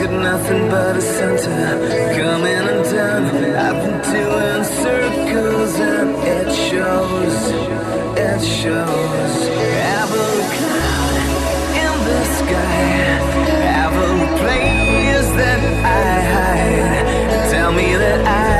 Got nothing but a center. Coming undone, I've been doing circles and it shows, it shows. Have a cloud in the sky, have a place that I hide. Tell me that I.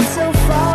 so far.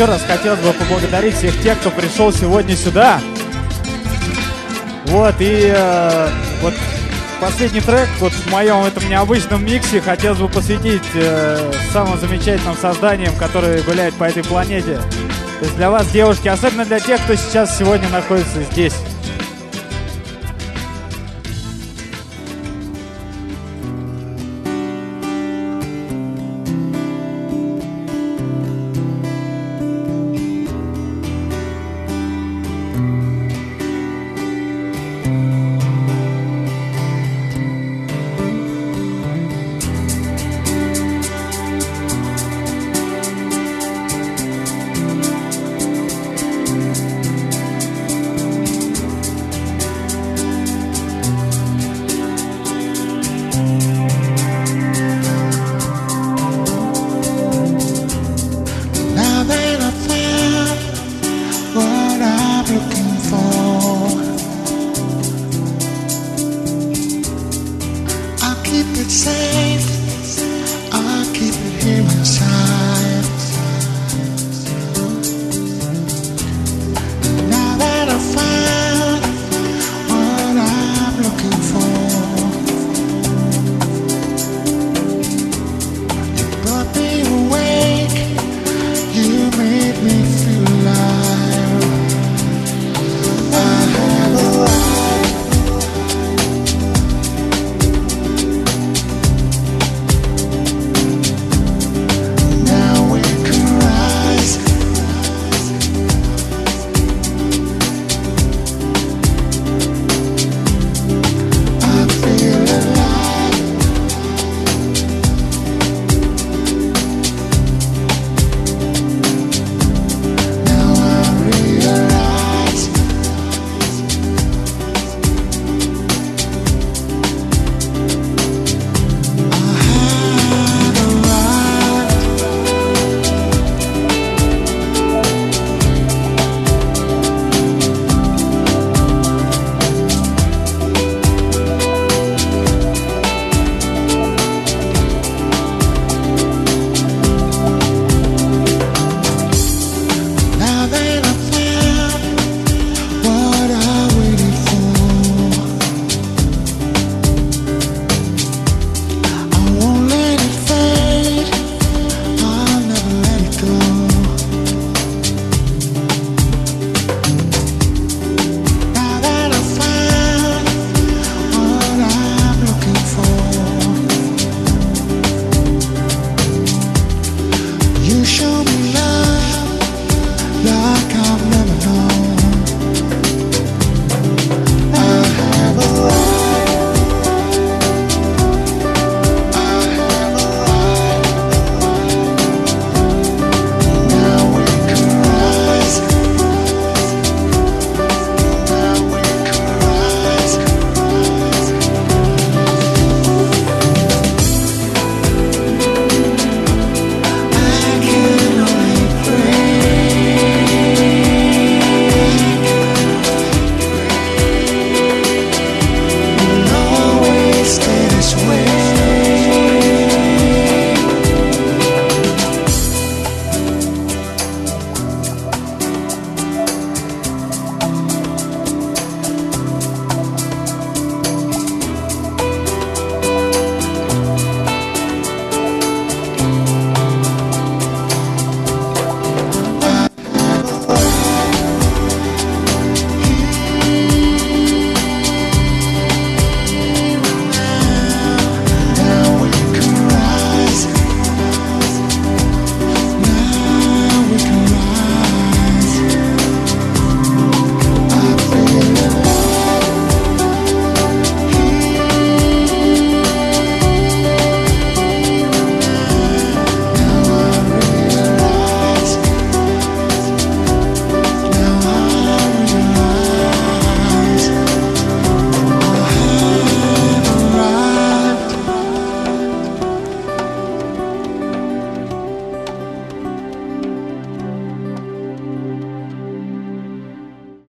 Еще раз хотелось бы поблагодарить всех тех, кто пришел сегодня сюда. Вот, и э, вот последний трек вот в моем этом необычном миксе хотелось бы посвятить э, самым замечательным созданиям, которые гуляют по этой планете. То есть для вас, девушки, особенно для тех, кто сейчас сегодня находится здесь.